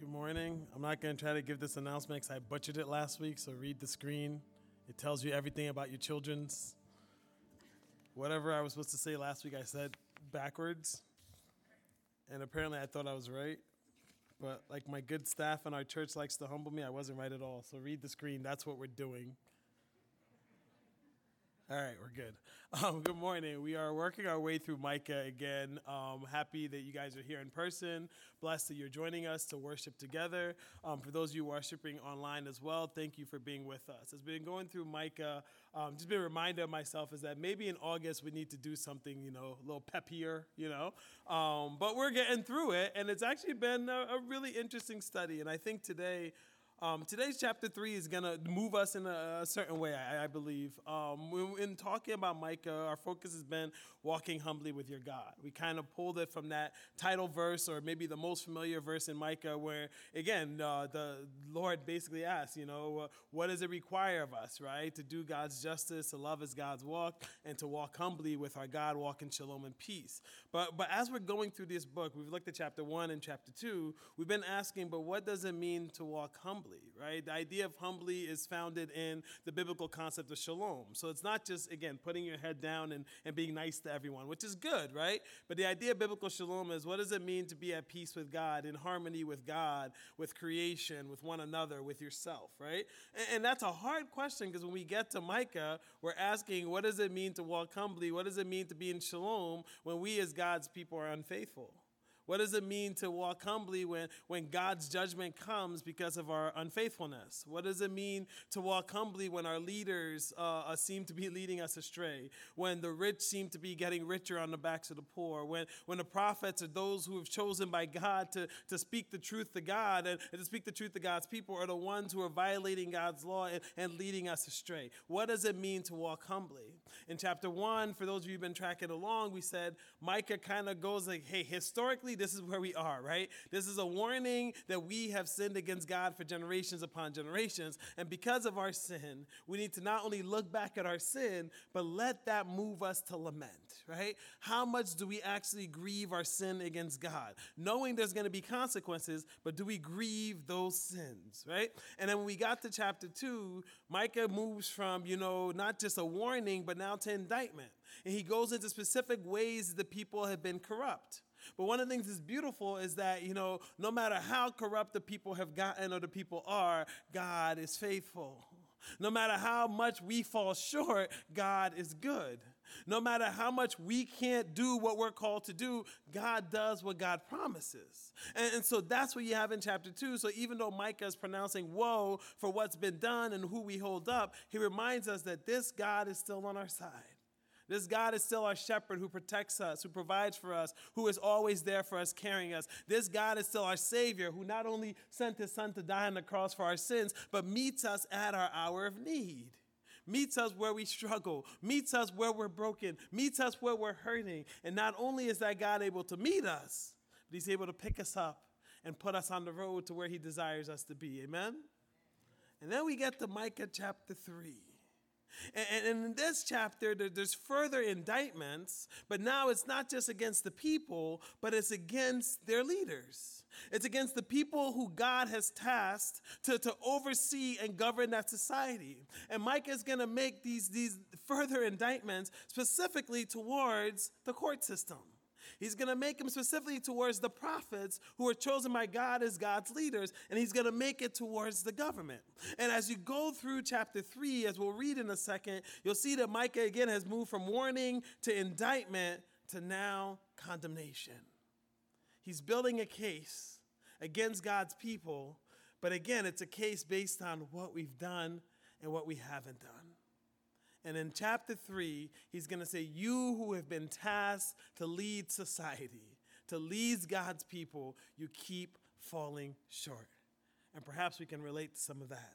Good morning. I'm not going to try to give this announcement because I butchered it last week, so read the screen. It tells you everything about your children's. Whatever I was supposed to say last week, I said backwards. And apparently I thought I was right. But like my good staff in our church likes to humble me, I wasn't right at all. So read the screen. That's what we're doing. All right, we're good. Um, good morning. We are working our way through Micah again. Um, happy that you guys are here in person. Blessed that you're joining us to worship together. Um, for those of you worshiping online as well, thank you for being with us. As we've been going through Micah, um, just been a reminder of myself is that maybe in August we need to do something, you know, a little peppier, you know. Um, but we're getting through it, and it's actually been a, a really interesting study. And I think today, um, today's chapter three is going to move us in a, a certain way, I, I believe. Um, in talking about Micah, our focus has been walking humbly with your God. We kind of pulled it from that title verse, or maybe the most familiar verse in Micah, where, again, uh, the Lord basically asks, you know, uh, what does it require of us, right? To do God's justice, to love as God's walk, and to walk humbly with our God, walk in shalom and peace. But, but as we're going through this book, we've looked at chapter one and chapter two, we've been asking, but what does it mean to walk humbly? Humbly, right? The idea of humbly is founded in the biblical concept of shalom. So it's not just, again, putting your head down and, and being nice to everyone, which is good, right? But the idea of biblical shalom is what does it mean to be at peace with God, in harmony with God, with creation, with one another, with yourself, right? And, and that's a hard question because when we get to Micah, we're asking, what does it mean to walk humbly? What does it mean to be in shalom when we as God's people are unfaithful? What does it mean to walk humbly when, when God's judgment comes because of our unfaithfulness? What does it mean to walk humbly when our leaders uh, uh, seem to be leading us astray? When the rich seem to be getting richer on the backs of the poor? When, when the prophets are those who have chosen by God to, to speak the truth to God and, and to speak the truth to God's people are the ones who are violating God's law and, and leading us astray? What does it mean to walk humbly? In chapter one, for those of you who've been tracking along, we said Micah kind of goes like, hey, historically, this is where we are, right? This is a warning that we have sinned against God for generations upon generations. And because of our sin, we need to not only look back at our sin, but let that move us to lament, right? How much do we actually grieve our sin against God? Knowing there's going to be consequences, but do we grieve those sins, right? And then when we got to chapter two, Micah moves from, you know, not just a warning, but now to indictment. And he goes into specific ways the people have been corrupt. But one of the things that's beautiful is that, you know, no matter how corrupt the people have gotten or the people are, God is faithful. No matter how much we fall short, God is good. No matter how much we can't do what we're called to do, God does what God promises. And, and, so that's what you have in chapter two. So even though Micah is pronouncing woe for what's been done and who we hold up, he reminds us that this God is still on our side. This God is still our shepherd who protects us, who provides for us, who is always there for us, carrying us. This God is still our Savior who not only sent his Son to die on the cross for our sins, but meets us at our hour of need. Meets us where we struggle, meets us where we're broken, meets us where we're hurting. And not only is that God able to meet us, but he's able to pick us up and put us on the road to where he desires us to be. Amen? And then we get to Micah chapter 3. And, in this chapter, there's further indictments, but now it's not just against the people, but it's against their leaders. It's against the people who God has tasked to, to oversee and govern that society. And Micah is going to make these, these further indictments specifically towards the court system. He's going to make them specifically towards the prophets who are chosen by God as God's leaders, and he's going to make it towards the government. And as you go through chapter 3, as we'll read in a second, you'll see that Micah again has moved from warning to indictment to now condemnation. He's building a case against God's people, but again, it's a case based on what we've done and what we haven't done. And in chapter three, he's going to say, You who have been tasked to lead society, to lead God's people, you keep falling short. And perhaps we can relate to some of that.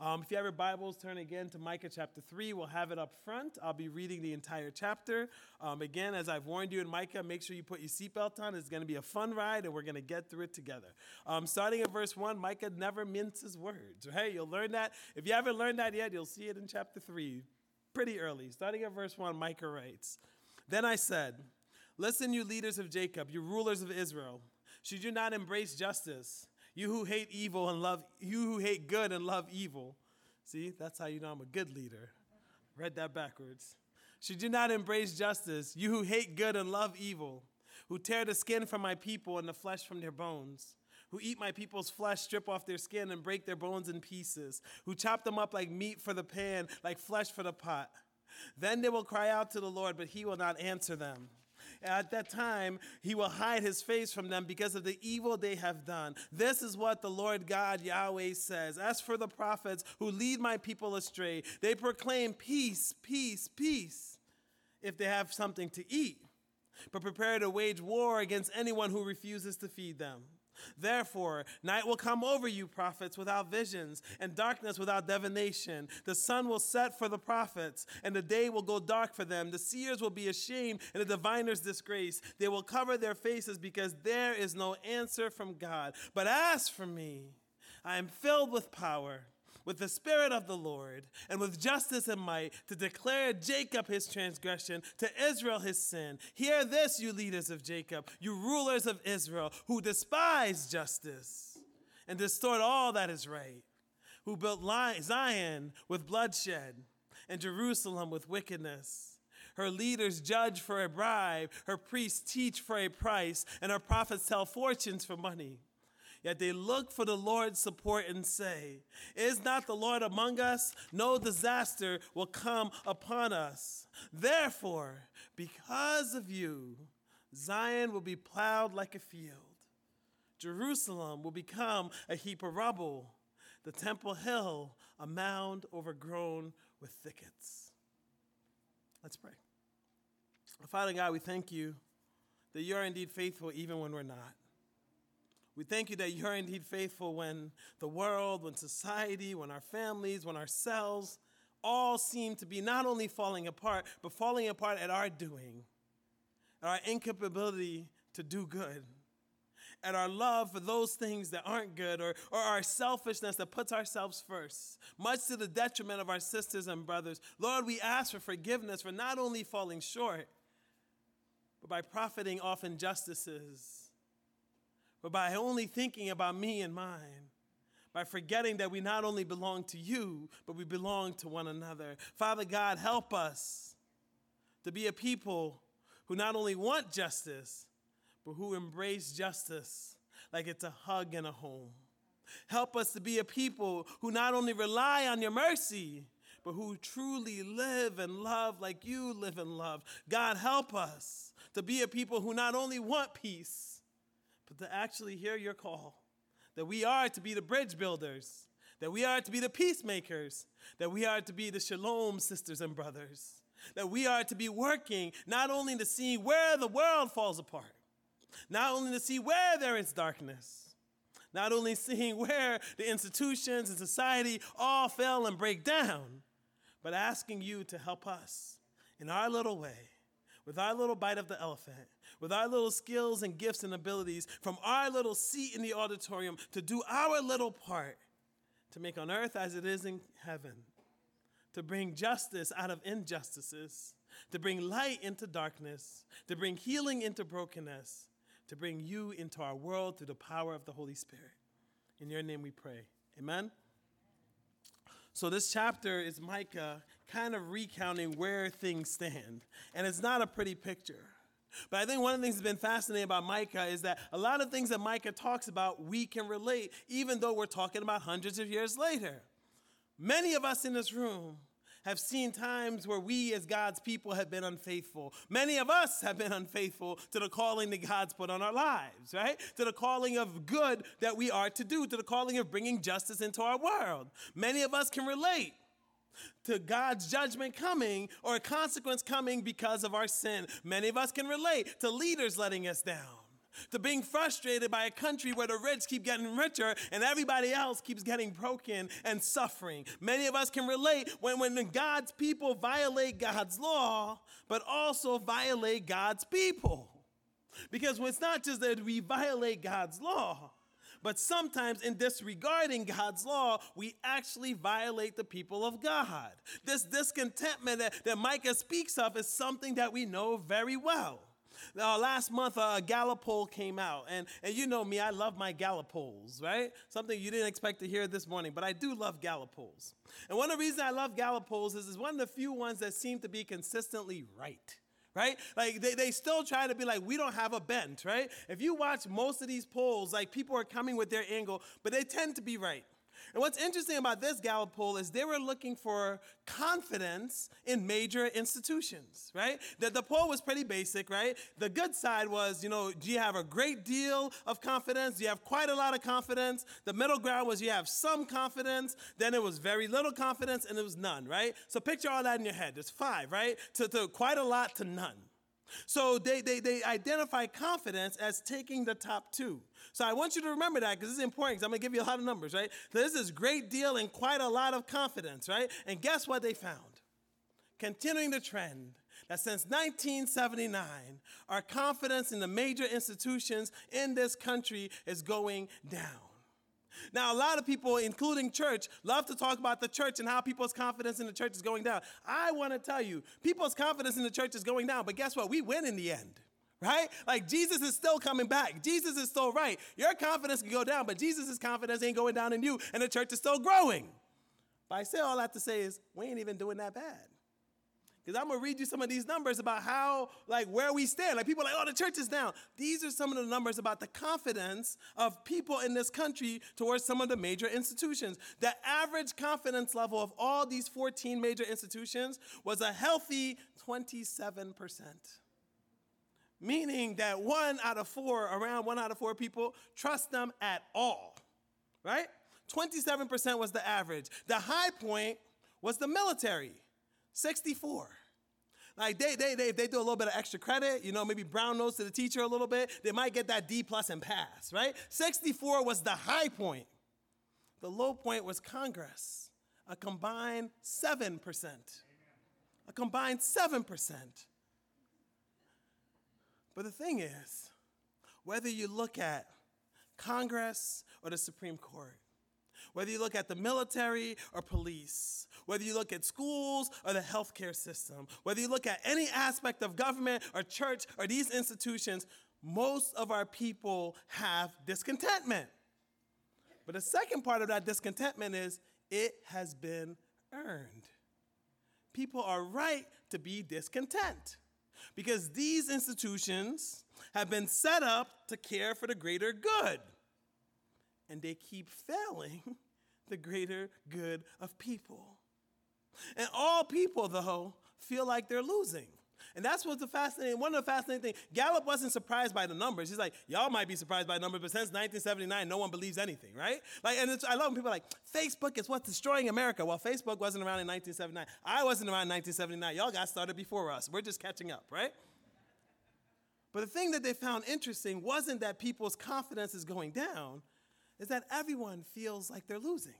Um, if you have your Bibles, turn again to Micah chapter 3. We'll have it up front. I'll be reading the entire chapter. Um, again, as I've warned you in Micah, make sure you put your seatbelt on. It's going to be a fun ride, and we're going to get through it together. Um, starting at verse 1, Micah never minces words. Hey, you'll learn that. If you haven't learned that yet, you'll see it in chapter 3 pretty early. Starting at verse 1, Micah writes Then I said, Listen, you leaders of Jacob, you rulers of Israel. Should you not embrace justice? You who hate evil and love, you who hate good and love evil. See, that's how you know I'm a good leader. Read that backwards. Should you not embrace justice, you who hate good and love evil, who tear the skin from my people and the flesh from their bones? Who eat my people's flesh, strip off their skin, and break their bones in pieces, who chop them up like meat for the pan, like flesh for the pot. Then they will cry out to the Lord, but he will not answer them. At that time, he will hide his face from them because of the evil they have done. This is what the Lord God Yahweh says. As for the prophets who lead my people astray, they proclaim peace, peace, peace if they have something to eat, but prepare to wage war against anyone who refuses to feed them. Therefore, night will come over you, prophets, without visions, and darkness without divination. The sun will set for the prophets, and the day will go dark for them. The seers will be ashamed, and the diviners disgraced. They will cover their faces because there is no answer from God. But as for me, I am filled with power with the Spirit of the Lord, and with justice and might, to declare Jacob his transgression, to Israel his sin. Hear this, you leaders of Jacob, you rulers of Israel, who despise justice and distort all that is right, who built Zion with bloodshed and Jerusalem with wickedness. Her leaders judge for a bribe, her priests teach for a price, and her prophets tell fortunes for money. Yet they look for the Lord's support and say, Is not the Lord among us? No disaster will come upon us. Therefore, because of you, Zion will be plowed like a field. Jerusalem will become a heap of rubble, the Temple Hill a mound overgrown with thickets. Let's pray. Father God, we thank you that you are indeed faithful even when we're not. We thank you that you're indeed faithful when the world, when society, when our families, when ourselves all seem to be not only falling apart, but falling apart at our doing, at our incapability to do good, at our love for those things that aren't good, or, or our selfishness that puts ourselves first, much to the detriment of our sisters and brothers. Lord, we ask for forgiveness for not only falling short, but by profiting off injustices but by only thinking about me and mine, by forgetting that we not only belong to you, but we belong to one another. Father God, help us to be a people who not only want justice, but who embrace justice like it's a hug in a home. Help us to be a people who not only rely on your mercy, but who truly live and love like you live and love. God, help us to be a people who not only want peace, but to actually hear your call that we are to be the bridge builders, that we are to be the peacemakers, that we are to be the shalom sisters and brothers, that we are to be working not only to see where the world falls apart, not only to see where there is darkness, not only seeing where the institutions and society all fail and break down, but asking you to help us in our little way, with our little bite of the elephant, with our little skills and gifts and abilities from our little seat in the auditorium to do our little part to make on earth as it is in heaven, to bring justice out of injustices, to bring light into darkness, to bring healing into brokenness, to bring you into our world through the power of the Holy Spirit. In your name we pray. Amen. So, this chapter is Micah kind of recounting where things stand. And it's not a pretty picture. But I think one of the things that's been fascinating about Micah is that a lot of things that Micah talks about, we can relate, even though we're talking about hundreds of years later. Many of us in this room have seen times where we as God's people have been unfaithful. Many of us have been unfaithful to the calling that God's put on our lives, right? To the calling of good that we are to do, to the calling of bringing justice into our world. Many of us can relate to God's judgment coming or a consequence coming because of our sin. Many of us can relate to leaders letting us down, to being frustrated by a country where the rich keep getting richer and everybody else keeps getting broken and suffering. Many of us can relate when, when God's people violate God's law, but also violate God's people. Because it's not just that we violate God's law, but sometimes, in disregarding God's law, we actually violate the people of God. This discontentment that, that Micah speaks of is something that we know very well. Uh, last month, uh, a Gallup poll came out, and, and you know me, I love my Gallup polls, right? Something you didn't expect to hear this morning, but I do love Gallup polls. And one of the reasons I love Gallup polls is it's one of the few ones that seem to be consistently right right? Like they, they still try to be like, we don't have a bent, right? If you watch most of these polls, like people are coming with their angle, but they tend to be right. And what's interesting about this Gallup poll is they were looking for confidence in major institutions, right? The, the poll was pretty basic, right? The good side was, you know, do you have a great deal of confidence? Do you have quite a lot of confidence? The middle ground was you have some confidence, then it was very little confidence, and it was none, right? So picture all that in your head. There's five, right? To, to quite a lot to none. So they, they, they identify confidence as taking the top two. So I want you to remember that because is important because I'm going to give you a lot of numbers, right? So this is great deal and quite a lot of confidence, right? And guess what they found? Continuing the trend that since 1979, our confidence in the major institutions in this country is going down. Now, a lot of people, including church, love to talk about the church and how people's confidence in the church is going down. I want to tell you, people's confidence in the church is going down, but guess what? We win in the end. Right? Like Jesus is still coming back. Jesus is still right. Your confidence can go down, but Jesus' confidence ain't going down in you, and the church is still growing. But I say all that to say is we ain't even doing that bad. Because I'm gonna read you some of these numbers about how, like, where we stand. Like, people like, oh, the church is down. These are some of the numbers about the confidence of people in this country towards some of the major institutions. The average confidence level of all these 14 major institutions was a healthy 27%. Meaning that one out of four, around one out of four people, trust them at all, right? 27% was the average. The high point was the military. 64. Like they, they, they, they do a little bit of extra credit, you know, maybe brown nose to the teacher a little bit, they might get that D plus and pass, right? 64 was the high point. The low point was Congress, a combined 7%. A combined 7%. But the thing is, whether you look at Congress or the Supreme Court, whether you look at the military or police, whether you look at schools or the healthcare system, whether you look at any aspect of government or church or these institutions, most of our people have discontentment. But the second part of that discontentment is it has been earned. People are right to be discontent because these institutions have been set up to care for the greater good. And they keep failing the greater good of people. And all people, though, feel like they're losing. And that's what's the fascinating, one of the fascinating things. Gallup wasn't surprised by the numbers. He's like, y'all might be surprised by the numbers, but since 1979, no one believes anything, right? Like, and I love when people are like, Facebook is what's destroying America. Well, Facebook wasn't around in 1979. I wasn't around in 1979. Y'all got started before us. We're just catching up, right? But the thing that they found interesting wasn't that people's confidence is going down, is that everyone feels like they're losing.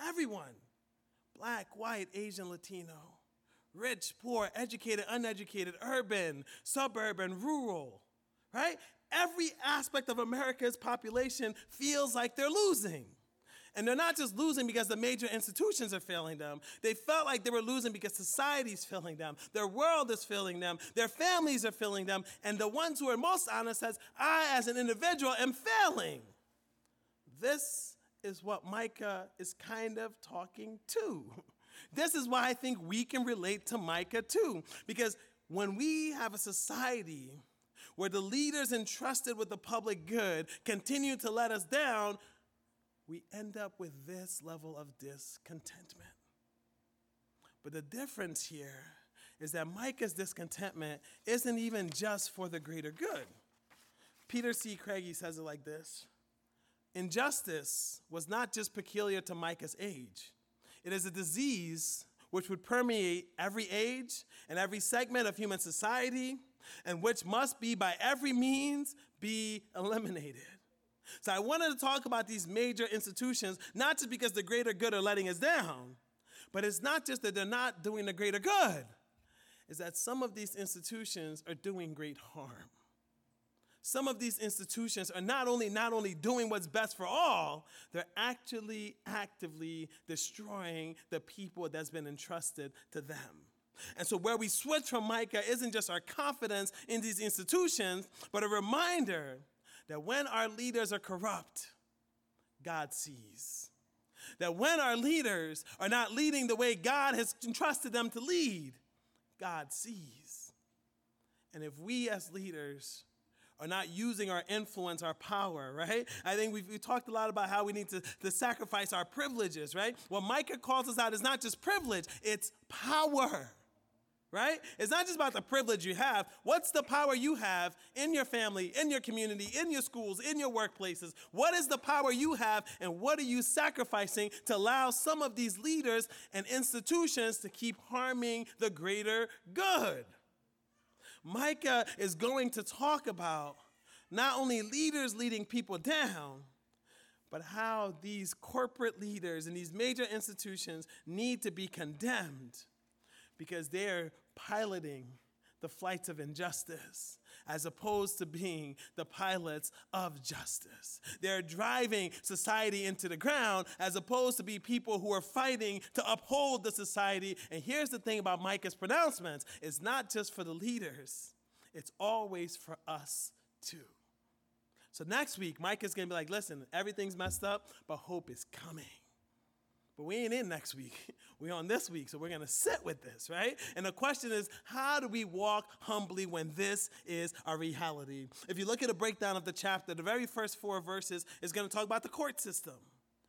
Everyone black, white, Asian, Latino, rich, poor, educated, uneducated, urban, suburban, rural, right? Every aspect of America's population feels like they're losing. And they're not just losing because the major institutions are failing them. They felt like they were losing because society's failing them. Their world is failing them. Their families are failing them. And the ones who are most honest says, I as an individual am failing. This is what Micah is kind of talking to. This is why I think we can relate to Micah too. Because when we have a society where the leaders entrusted with the public good continue to let us down, we end up with this level of discontentment. But the difference here is that Micah's discontentment isn't even just for the greater good. Peter C. Craigie says it like this Injustice was not just peculiar to Micah's age, it is a disease which would permeate every age and every segment of human society, and which must be by every means be eliminated. So I wanted to talk about these major institutions, not just because the greater good are letting us down, but it's not just that they're not doing the greater good, is that some of these institutions are doing great harm some of these institutions are not only not only doing what's best for all, they're actually actively destroying the people that's been entrusted to them. And so, where we switch from Micah isn't just our confidence in these institutions, but a reminder that when our leaders are corrupt, God sees. That when our leaders are not leading the way God has entrusted them to lead, God sees. And if we as leaders are not using our influence, our power, right? I think we've, we talked a lot about how we need to, to sacrifice our privileges, right? What Micah calls us out is not just privilege, it's power right? It's not just about the privilege you have. What's the power you have in your family, in your community, in your schools, in your workplaces? What is the power you have, and what are you sacrificing to allow some of these leaders and institutions to keep harming the greater good? Micah is going to talk about not only leaders leading people down, but how these corporate leaders and these major institutions need to be condemned because they're piloting the flights of injustice as opposed to being the pilots of justice. They're driving society into the ground as opposed to be people who are fighting to uphold the society. And here's the thing about Micah's pronouncements it's not just for the leaders, it's always for us too. So next week, Micah's gonna be like, listen, everything's messed up, but hope is coming. But we ain't in next week. We're on this week, so we're going to sit with this, right? And the question is, how do we walk humbly when this is our reality? If you look at a breakdown of the chapter, the very first four verses is going to talk about the court system,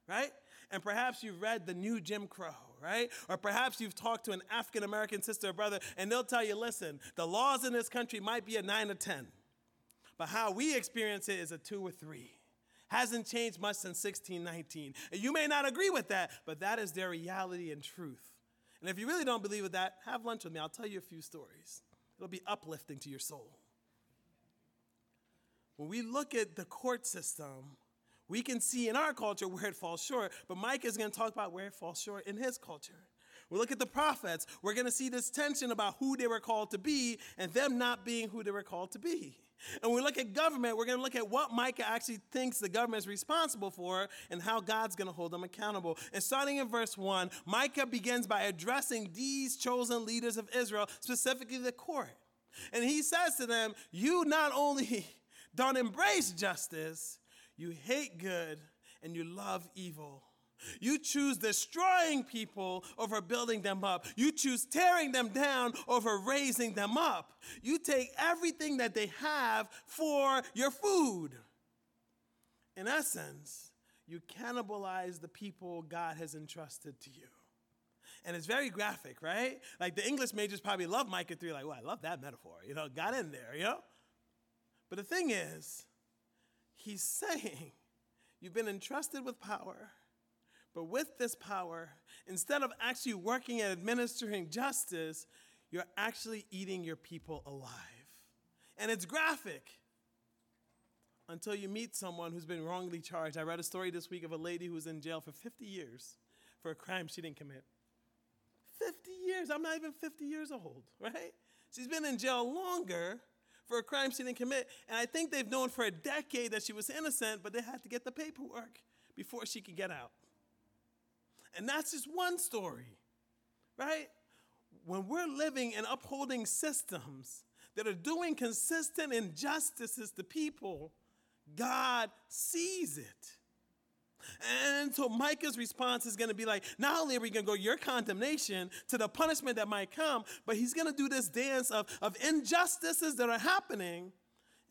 right? And perhaps you've read the new Jim Crow, right? Or perhaps you've talked to an African American sister or brother, and they'll tell you, listen, the laws in this country might be a nine or 10, but how we experience it is a two or three hasn't changed much since 1619. And you may not agree with that, but that is their reality and truth. And if you really don't believe with that, have lunch with me. I'll tell you a few stories. It'll be uplifting to your soul. When we look at the court system, we can see in our culture where it falls short, but Mike is going to talk about where it falls short in his culture. We look at the prophets, we're going to see this tension about who they were called to be and them not being who they were called to be. And when we look at government, we're going to look at what Micah actually thinks the government is responsible for and how God's going to hold them accountable. And starting in verse 1, Micah begins by addressing these chosen leaders of Israel, specifically the court. And he says to them, You not only don't embrace justice, you hate good and you love evil. You choose destroying people over building them up. You choose tearing them down over raising them up. You take everything that they have for your food. In essence, you cannibalize the people God has entrusted to you. And it's very graphic, right? Like the English majors probably love Micah 3, like, well, I love that metaphor, you know, got in there, you know? But the thing is, he's saying, you've been entrusted with power but with this power, instead of actually working and administering justice, you're actually eating your people alive. And it's graphic until you meet someone who's been wrongly charged. I read a story this week of a lady who was in jail for 50 years for a crime she didn't commit. 50 years. I'm not even 50 years old, right? She's been in jail longer for a crime she didn't commit. And I think they've known for a decade that she was innocent, but they had to get the paperwork before she could get out. And that's just one story, right? When we're living and upholding systems that are doing consistent injustices to people, God sees it. And so Micah's response is going to be like, not only are we going to go your condemnation to the punishment that might come, but he's going to do this dance of, of injustices that are happening.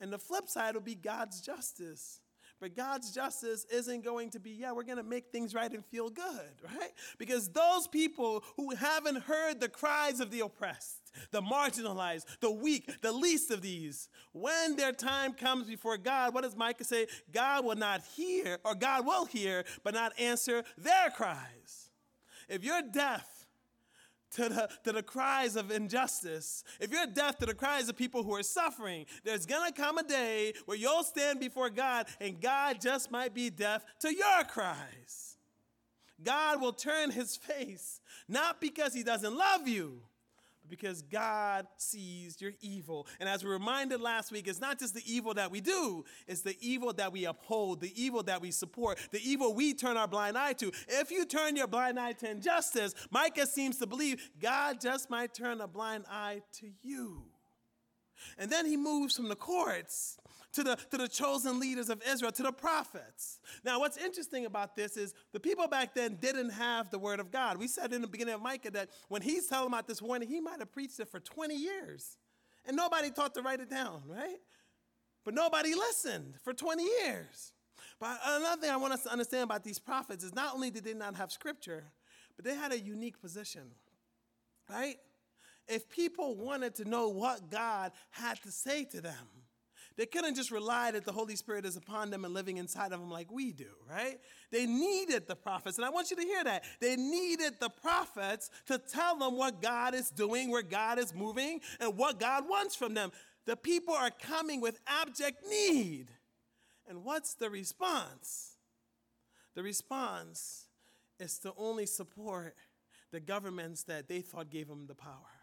And the flip side will be God's justice. But God's justice isn't going to be, yeah, we're going to make things right and feel good, right? Because those people who haven't heard the cries of the oppressed, the marginalized, the weak, the least of these, when their time comes before God, what does Micah say? God will not hear, or God will hear, but not answer their cries. If you're deaf, to the, to the cries of injustice, if you're deaf to the cries of people who are suffering, there's gonna come a day where you'll stand before God and God just might be deaf to your cries. God will turn his face, not because he doesn't love you, because God sees your evil. And as we reminded last week, it's not just the evil that we do, it's the evil that we uphold, the evil that we support, the evil we turn our blind eye to. If you turn your blind eye to injustice, Micah seems to believe God just might turn a blind eye to you. And then he moves from the courts to the, to the chosen leaders of Israel, to the prophets. Now, what's interesting about this is the people back then didn't have the word of God. We said in the beginning of Micah that when he's telling about this warning, he might have preached it for 20 years. And nobody thought to write it down, right? But nobody listened for 20 years. But another thing I want us to understand about these prophets is not only did they not have scripture, but they had a unique position, right? If people wanted to know what God had to say to them, they couldn't just rely that the Holy Spirit is upon them and living inside of them like we do, right? They needed the prophets. And I want you to hear that. They needed the prophets to tell them what God is doing, where God is moving, and what God wants from them. The people are coming with abject need. And what's the response? The response is to only support the governments that they thought gave them the power.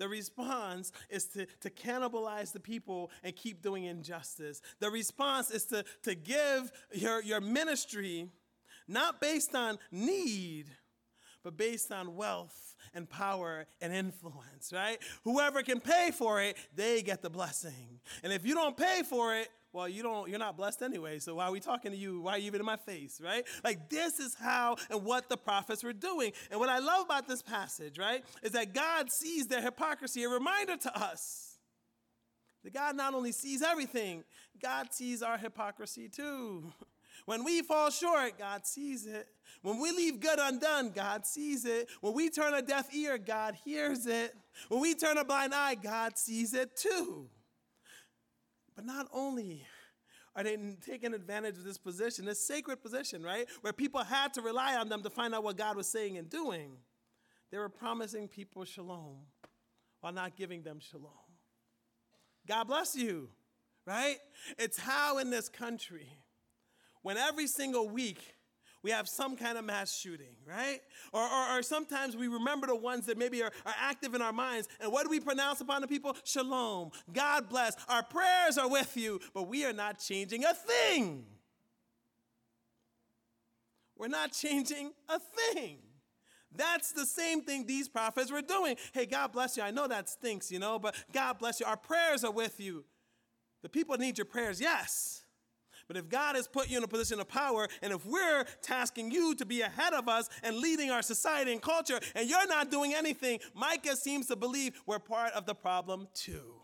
The response is to, to cannibalize the people and keep doing injustice. The response is to, to give your, your ministry not based on need, but based on wealth and power and influence, right? Whoever can pay for it, they get the blessing. And if you don't pay for it, well, you don't, you're not blessed anyway. So why are we talking to you? Why are you even in my face, right? Like this is how and what the prophets were doing. And what I love about this passage, right, is that God sees their hypocrisy. A reminder to us that God not only sees everything, God sees our hypocrisy too. When we fall short, God sees it. When we leave good undone, God sees it. When we turn a deaf ear, God hears it. When we turn a blind eye, God sees it too. But not only are they taking advantage of this position, this sacred position, right? Where people had to rely on them to find out what God was saying and doing. They were promising people shalom while not giving them shalom. God bless you, right? It's how in this country, when every single week we have some kind of mass shooting, right? Or, or, or, sometimes we remember the ones that maybe are, are active in our minds. And what do we pronounce upon the people? Shalom. God bless. Our prayers are with you, but we are not changing a thing. We're not changing a thing. That's the same thing these prophets were doing. Hey, God bless you. I know that stinks, you know, but God bless you. Our prayers are with you. The people need your prayers, yes. But if God has put you in a position of power, and if we're tasking you to be ahead of us and leading our society and culture, and you're not doing anything, Micah seems to believe we're part of the problem too.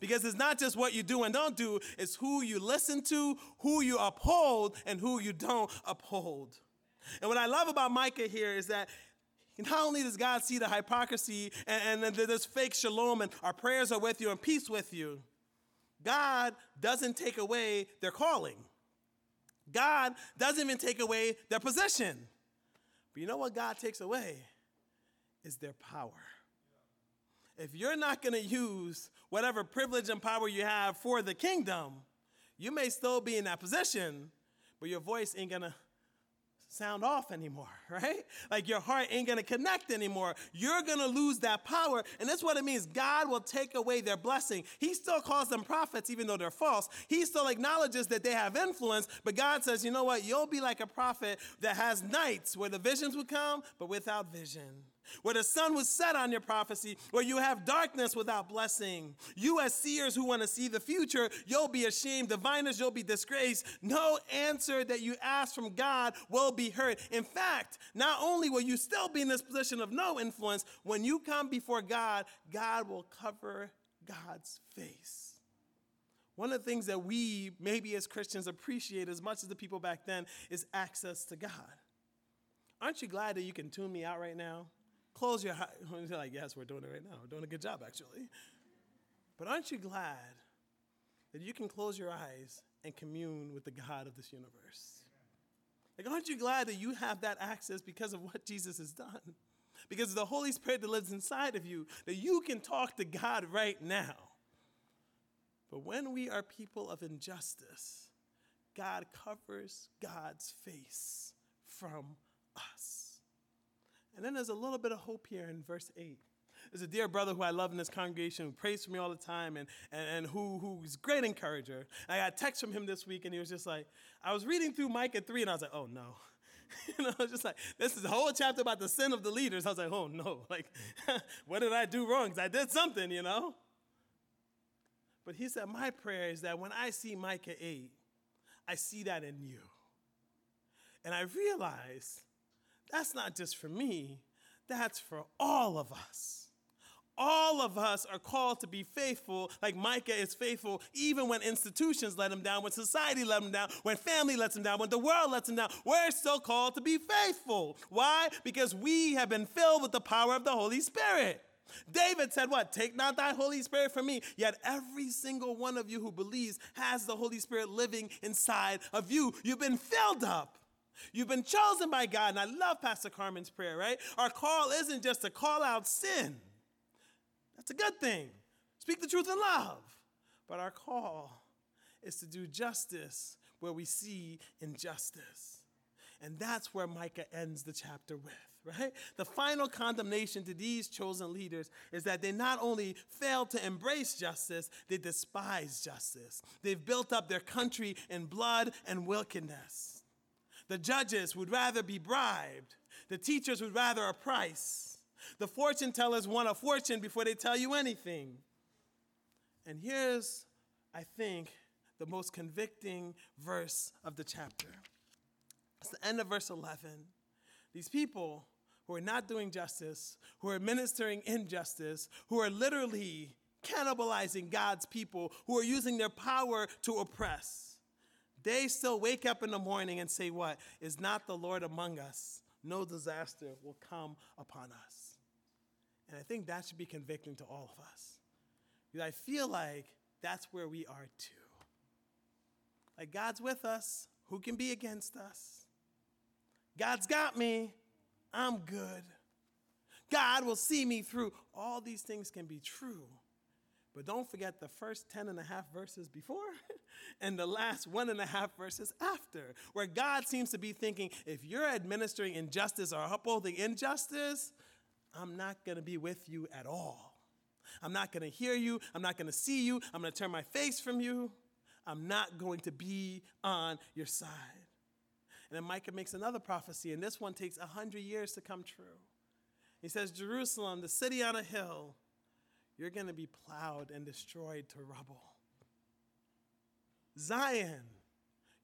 Because it's not just what you do and don't do, it's who you listen to, who you uphold, and who you don't uphold. And what I love about Micah here is that not only does God see the hypocrisy and, and this fake shalom and our prayers are with you and peace with you, God doesn't take away their calling. God doesn't even take away their position. But you know what God takes away? Is their power. If you're not going to use whatever privilege and power you have for the kingdom, you may still be in that position, but your voice ain't going to sound off anymore, right? Like your heart ain't gonna connect anymore. You're gonna lose that power. And that's what it means. God will take away their blessing. He still calls them prophets, even though they're false. He still acknowledges that they have influence, but God says, you know what? You'll be like a prophet that has nights where the visions would come, but without vision where the sun was set on your prophecy, where you have darkness without blessing. You, as seers who want to see the future, you'll be ashamed. Diviners, you'll be disgraced. No answer that you ask from God will be heard. In fact, not only will you still be in this position of no influence, when you come before God, God will cover God's face. One of the things that we, maybe as Christians, appreciate as much as the people back then is access to God. Aren't you glad that you can tune me out right now? Close your eyes. You're like, yes, we're doing it right now. We're doing a good job, actually. But aren't you glad that you can close your eyes and commune with the God of this universe? Like, aren't you glad that you have that access because of what Jesus has done? Because of the Holy Spirit that lives inside of you, that you can talk to God right now. But when we are people of injustice, God covers God's face from us. And then there's a little bit of hope here in verse 8. there's a dear brother who I love in this congregation who prays for me all the time and, and, and who, who's a great encourager. I got a text from him this week and he was just like, I was reading through Micah 3 and I was like, oh no. you know, I was just like, this is a whole chapter about the sin of the leaders. I was like, oh no, like, what did I do wrong? Because I did something, you know? But he said, my prayer is that when I see Micah 8, I see that in you. And I realize that's not just for me, that's for all of us. All of us are called to be faithful, like Micah is faithful, even when institutions let him down, when society let him down, when family lets him down, when the world lets him down. We're still called to be faithful. Why? Because we have been filled with the power of the Holy Spirit. David said, What? Take not thy Holy Spirit from me. Yet every single one of you who believes has the Holy Spirit living inside of you. You've been filled up. You've been chosen by God. And I love Pastor Carmen's prayer, right? Our call isn't just to call out sin, that's a good thing. Speak the truth in love. But our call is to do justice where we see injustice. And that's where Micah ends the chapter with, right? The final condemnation to these chosen leaders is that they not only failed to embrace justice, they despise justice. They've built up their country in blood and wickedness. The judges would rather be bribed. The teachers would rather a price. The fortune tellers want a fortune before they tell you anything. And here's, I think, the most convicting verse of the chapter. It's the end of verse 11. These people who are not doing justice, who are administering injustice, who are literally cannibalizing God's people, who are using their power to oppress they still wake up in the morning and say, What? Is not the Lord among us? No disaster will come upon us. And I think that should be convicting to all of us. Because I feel like that's where we are too. Like God's with us. Who can be against us? God's got me. I'm good. God will see me through. All these things can be true. But don't forget the first 10 and a half verses before and the last one and a half verses after, where God seems to be thinking if you're administering injustice or upholding injustice, I'm not going to be with you at all. I'm not going to hear you. I'm not going to see you. I'm going to turn my face from you. I'm not going to be on your side. And then Micah makes another prophecy, and this one takes 100 years to come true. He says, Jerusalem, the city on a hill, you're going to be plowed and destroyed to rubble. Zion,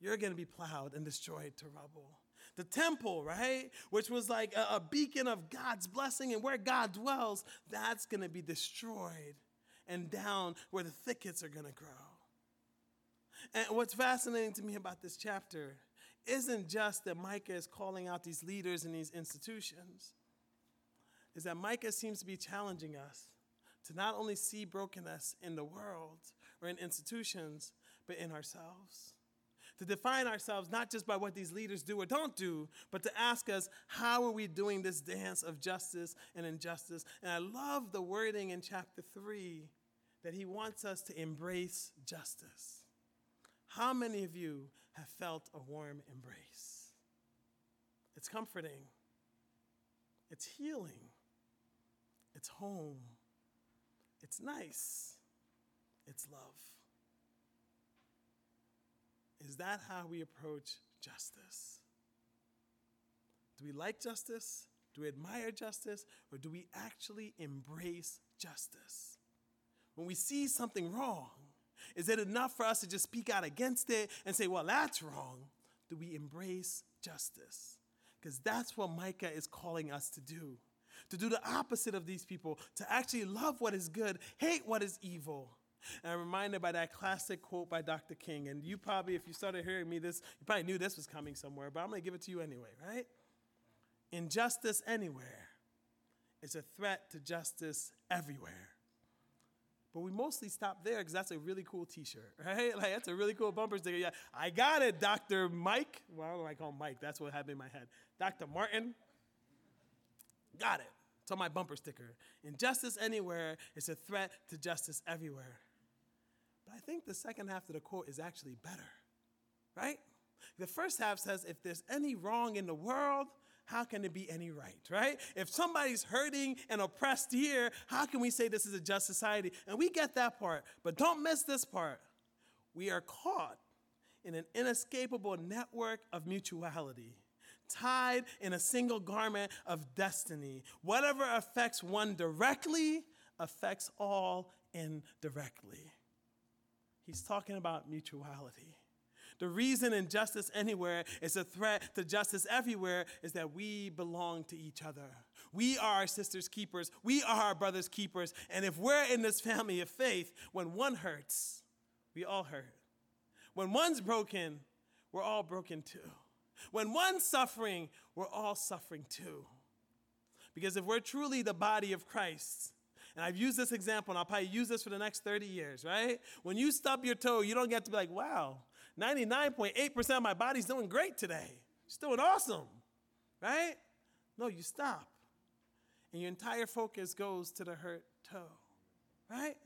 you're going to be plowed and destroyed to rubble. The temple, right, which was like a, a beacon of God's blessing and where God dwells, that's going to be destroyed and down where the thickets are going to grow. And what's fascinating to me about this chapter isn't just that Micah is calling out these leaders and these institutions, is that Micah seems to be challenging us to not only see brokenness in the world or in institutions, but in ourselves. To define ourselves not just by what these leaders do or don't do, but to ask us, how are we doing this dance of justice and injustice? And I love the wording in chapter 3 that he wants us to embrace justice. How many of you have felt a warm embrace? It's comforting, it's healing, it's home. It's nice. It's love. Is that how we approach justice? Do we like justice? Do we admire justice? Or do we actually embrace justice? When we see something wrong, is it enough for us to just speak out against it and say, well, that's wrong? Do we embrace justice? Because that's what Micah is calling us to do to do the opposite of these people, to actually love what is good, hate what is evil. And I'm reminded by that classic quote by Dr. King. And you probably, if you started hearing me this, you probably knew this was coming somewhere, but I'm going to give it to you anyway, right? Injustice anywhere is a threat to justice everywhere. But we mostly stop there because that's a really cool T-shirt, right? Like that's a really cool bumper sticker. Yeah, I got it, Dr. Mike. Well, I don't like call Mike. That's what happened in my head. Dr. Martin. Got it. It's on my bumper sticker. Injustice anywhere is a threat to justice everywhere. But I think the second half of the quote is actually better, right? The first half says, if there's any wrong in the world, how can it be any right, right? If somebody's hurting and oppressed here, how can we say this is a just society? And we get that part, but don't miss this part. We are caught in an inescapable network of mutuality, tied in a single garment of destiny. Whatever affects one directly affects all indirectly. He's talking about mutuality. The reason injustice anywhere is a threat to justice everywhere is that we belong to each other. We are our sister's keepers. We are our brother's keepers. And if we're in this family of faith, when one hurts, we all hurt. When one's broken, we're all broken too. When one's suffering, we're all suffering too. Because if we're truly the body of Christ, and I've used this example, and I'll probably use this for the next 30 years, right? When you stub your toe, you don't get to be like, wow, 99.8% of my body's doing great today. It's doing awesome, right? No, you stop. And your entire focus goes to the hurt toe, right?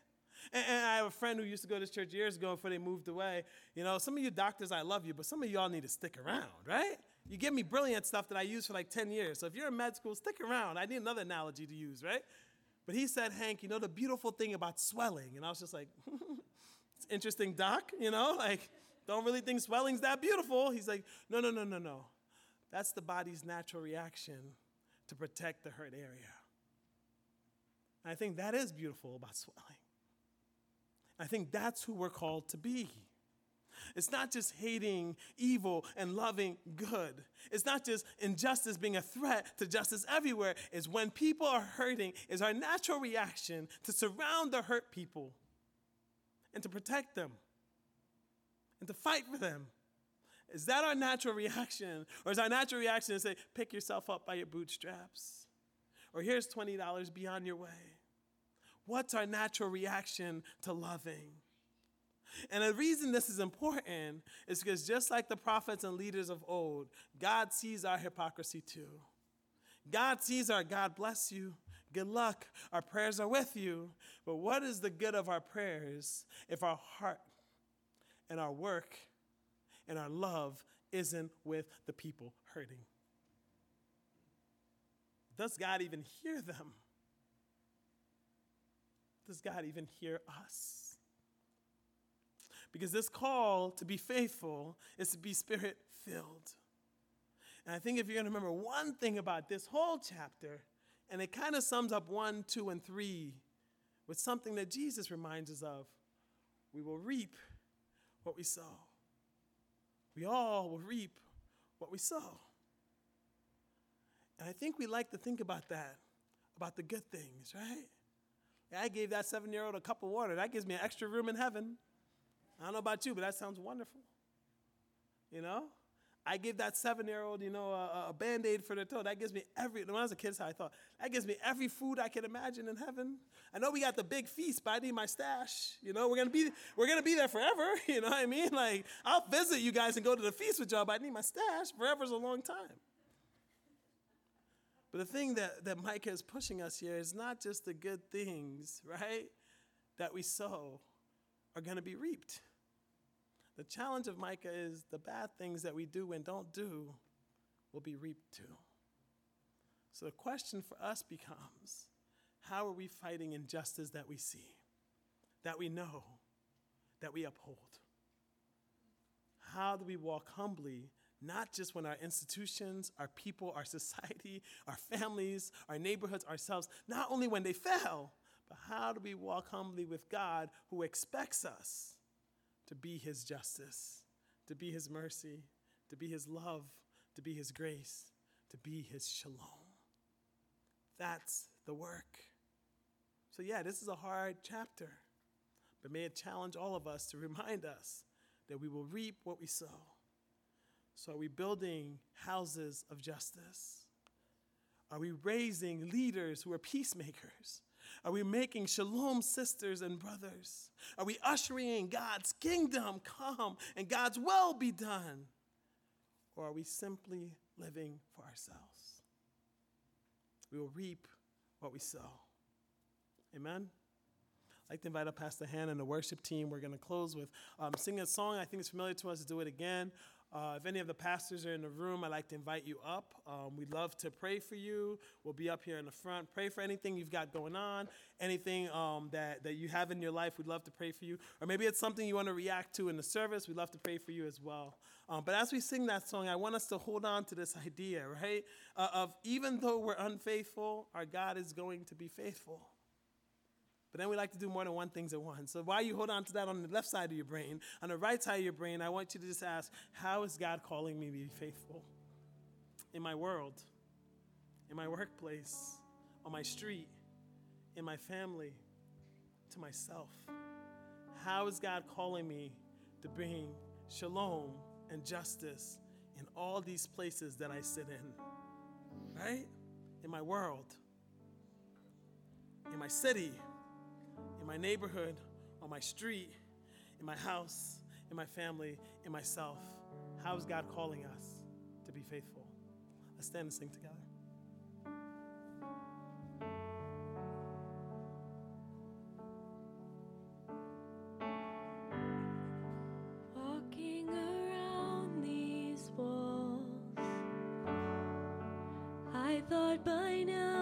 And, I have a friend who used to go to this church years ago before they moved away. You know, some of you doctors, I love you, but some of y'all need to stick around, right? You give me brilliant stuff that I use for like 10 years. So if you're in med school, stick around. I need another analogy to use, right? But he said, Hank, you know the beautiful thing about swelling? And I was just like, it's interesting, doc, you know, like, don't really think swelling's that beautiful. He's like, no, no, no, no, no. That's the body's natural reaction to protect the hurt area. And I think that is beautiful about swelling. I think that's who we're called to be. It's not just hating evil and loving good. It's not just injustice being a threat to justice everywhere. It's when people are hurting, is our natural reaction to surround the hurt people and to protect them and to fight for them. Is that our natural reaction? Or is our natural reaction to say, pick yourself up by your bootstraps? Or here's $20 beyond your way? What's our natural reaction to loving? And the reason this is important is because just like the prophets and leaders of old, God sees our hypocrisy too. God sees our God bless you. Good luck. Our prayers are with you. But what is the good of our prayers if our heart and our work and our love isn't with the people hurting? Does God even hear them? Does God even hear us? Because this call to be faithful is to be spirit filled. And I think if you're going to remember one thing about this whole chapter, and it kind of sums up one, two, and three with something that Jesus reminds us of we will reap what we sow. We all will reap what we sow. And I think we like to think about that, about the good things, right? I gave that seven year old a cup of water. That gives me an extra room in heaven. I don't know about you, but that sounds wonderful. You know? I give that seven year old, you know, a, a band aid for their toe. That gives me every, when I was a kid, how I thought. That gives me every food I can imagine in heaven. I know we got the big feast, but I need my stash. You know, we're gonna be, we're gonna be there forever. You know what I mean? Like, I'll visit you guys and go to the feast with y'all, but I need my stash. Forever's a long time. But the thing that, that Micah is pushing us here is not just the good things, right, that we sow are going to be reaped. The challenge of Micah is the bad things that we do and don't do will be reaped too. So the question for us becomes how are we fighting injustice that we see, that we know, that we uphold? How do we walk humbly not just when our institutions, our people, our society, our families, our neighborhoods, ourselves, not only when they fail, but how do we walk humbly with God who expects us to be his justice, to be his mercy, to be his love, to be his grace, to be his shalom? That's the work. So, yeah, this is a hard chapter, but may it challenge all of us to remind us that we will reap what we sow. So, are we building houses of justice? Are we raising leaders who are peacemakers? Are we making shalom sisters and brothers? Are we ushering in God's kingdom come and God's will be done? Or are we simply living for ourselves? We will reap what we sow. Amen? I'd like to invite up Pastor Hannah and the worship team. We're going to close with um, singing a song. I think it's familiar to us. Do it again. Uh, if any of the pastors are in the room, I'd like to invite you up. Um, we'd love to pray for you. We'll be up here in the front. Pray for anything you've got going on, anything um, that, that you have in your life. We'd love to pray for you. Or maybe it's something you want to react to in the service. We'd love to pray for you as well. Um, but as we sing that song, I want us to hold on to this idea, right? Uh, of even though we're unfaithful, our God is going to be faithful. But then we like to do more than one things at once. So while you hold on to that on the left side of your brain, on the right side of your brain, I want you to just ask, how is God calling me to be faithful? In my world, in my workplace, on my street, in my family, to myself. How is God calling me to bring shalom and justice in all these places that I sit in? Right? In my world, in my city, my neighborhood, on my street, in my house, in my family, in myself. How is God calling us to be faithful? Let's stand and sing together. Walking around these walls, I thought by now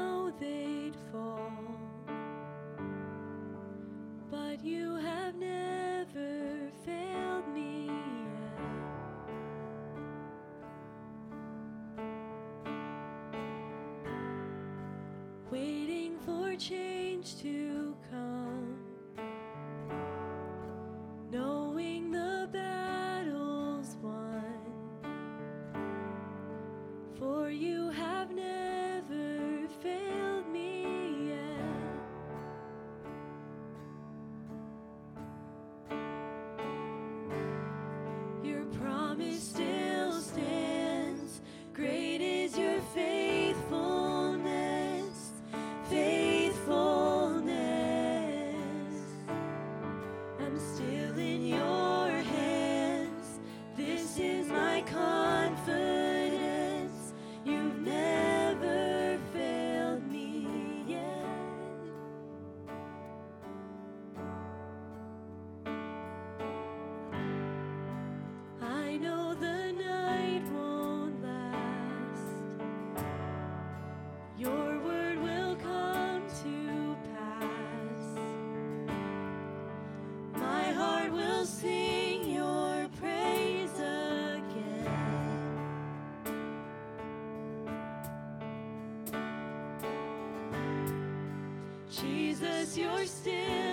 you're still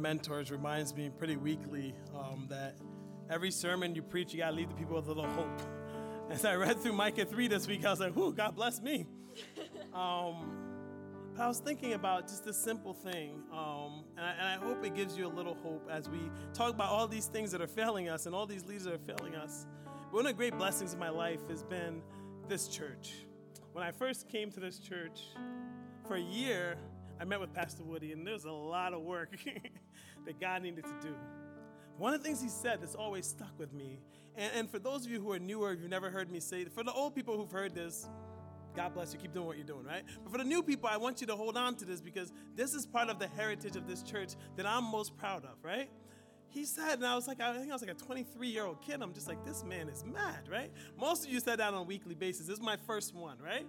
mentors reminds me pretty weekly um, that every sermon you preach, you gotta leave the people with a little hope. As I read through Micah 3 this week, I was like, whoo, God bless me. Um, but I was thinking about just a simple thing, um, and, I, and I hope it gives you a little hope as we talk about all these things that are failing us and all these leaders that are failing us. But one of the great blessings in my life has been this church. When I first came to this church, for a year, I met with Pastor Woody, and there was a lot of work that God needed to do. One of the things he said that's always stuck with me, and, and for those of you who are newer, you've never heard me say for the old people who've heard this, God bless you, keep doing what you're doing, right? But for the new people, I want you to hold on to this because this is part of the heritage of this church that I'm most proud of, right? He said, and I was like, I think I was like a 23 year old kid. I'm just like, this man is mad, right? Most of you said that on a weekly basis. This is my first one, right?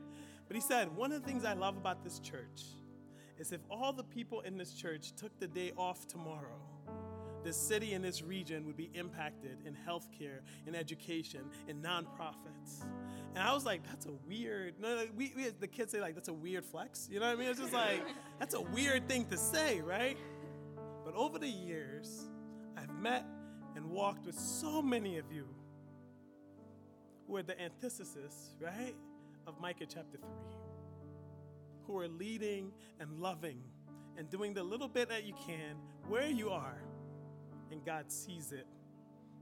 But he said, one of the things I love about this church is if all the people in this church took the day off tomorrow, this city and this region would be impacted in healthcare, in education, in nonprofits. And I was like, that's a weird. No, we, we the kids say like that's a weird flex. You know what I mean? It's just like that's a weird thing to say, right? But over the years, I've met and walked with so many of you who are the antithesis, right, of Micah chapter three, who are leading and loving and doing the little bit that you can where you are and God sees it.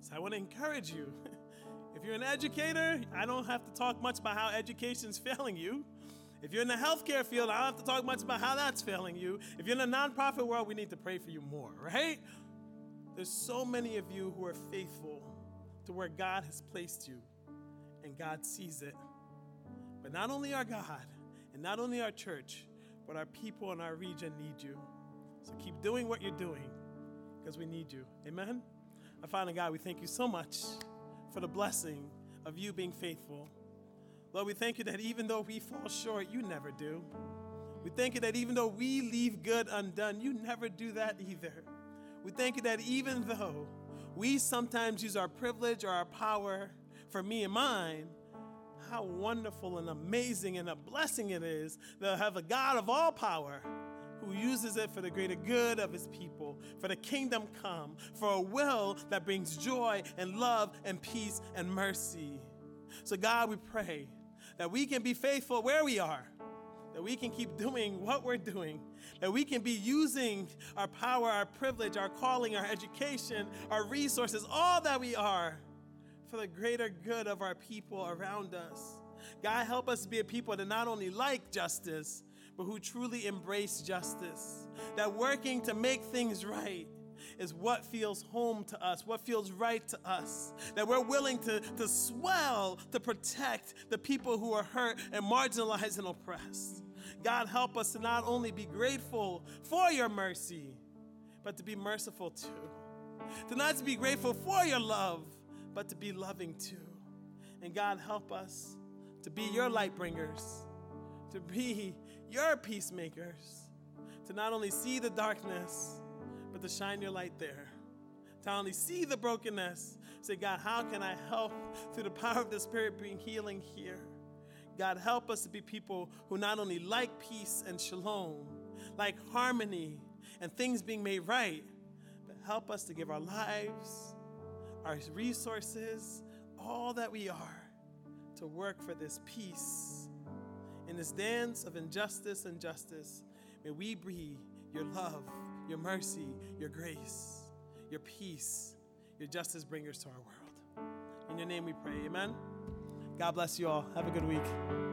So I want to encourage you. If you're an educator, I don't have to talk much about how education's failing you. If you're in the healthcare field, I don't have to talk much about how that's failing you. If you're in the nonprofit world, we need to pray for you more, right? There's so many of you who are faithful to where God has placed you, and God sees it. But not only our God and not only our church, but our people in our region need you. So keep doing what you're doing because we need you. Amen? Our Father God, we thank you so much for the blessing of you being faithful. Lord, we thank you that even though we fall short, you never do. We thank you that even though we leave good undone, you never do that either. We thank you that even though we sometimes use our privilege or our power for me and mine, how wonderful and amazing and a blessing it is to have a God of all power who uses it for the greater good of his people, for the kingdom come, for a will that brings joy and love and peace and mercy. So, God, we pray that we can be faithful where we are, that we can keep doing what we're doing, that we can be using our power, our privilege, our calling, our education, our resources, all that we are for the greater good of our people around us. God, help us to be a people that not only like justice, but who truly embrace justice. That working to make things right is what feels home to us, what feels right to us. That we're willing to, to swell to protect the people who are hurt and marginalized and oppressed. God, help us to not only be grateful for your mercy, but to be merciful too. To not to be grateful for your love, but to be loving too. And God, help us to be your light bringers, to be your peacemakers, to not only see the darkness, but to shine your light there. To only see the brokenness, say, God, how can I help through the power of the Spirit bring healing here? God, help us to be people who not only like peace and shalom, like harmony and things being made right, but help us to give our lives, our resources, all that we are to work for this peace in this dance of injustice and justice, may we be your love, your mercy, your grace, your peace, your justice bringers to our world. In your name we pray. Amen. God bless you all. Have a good week.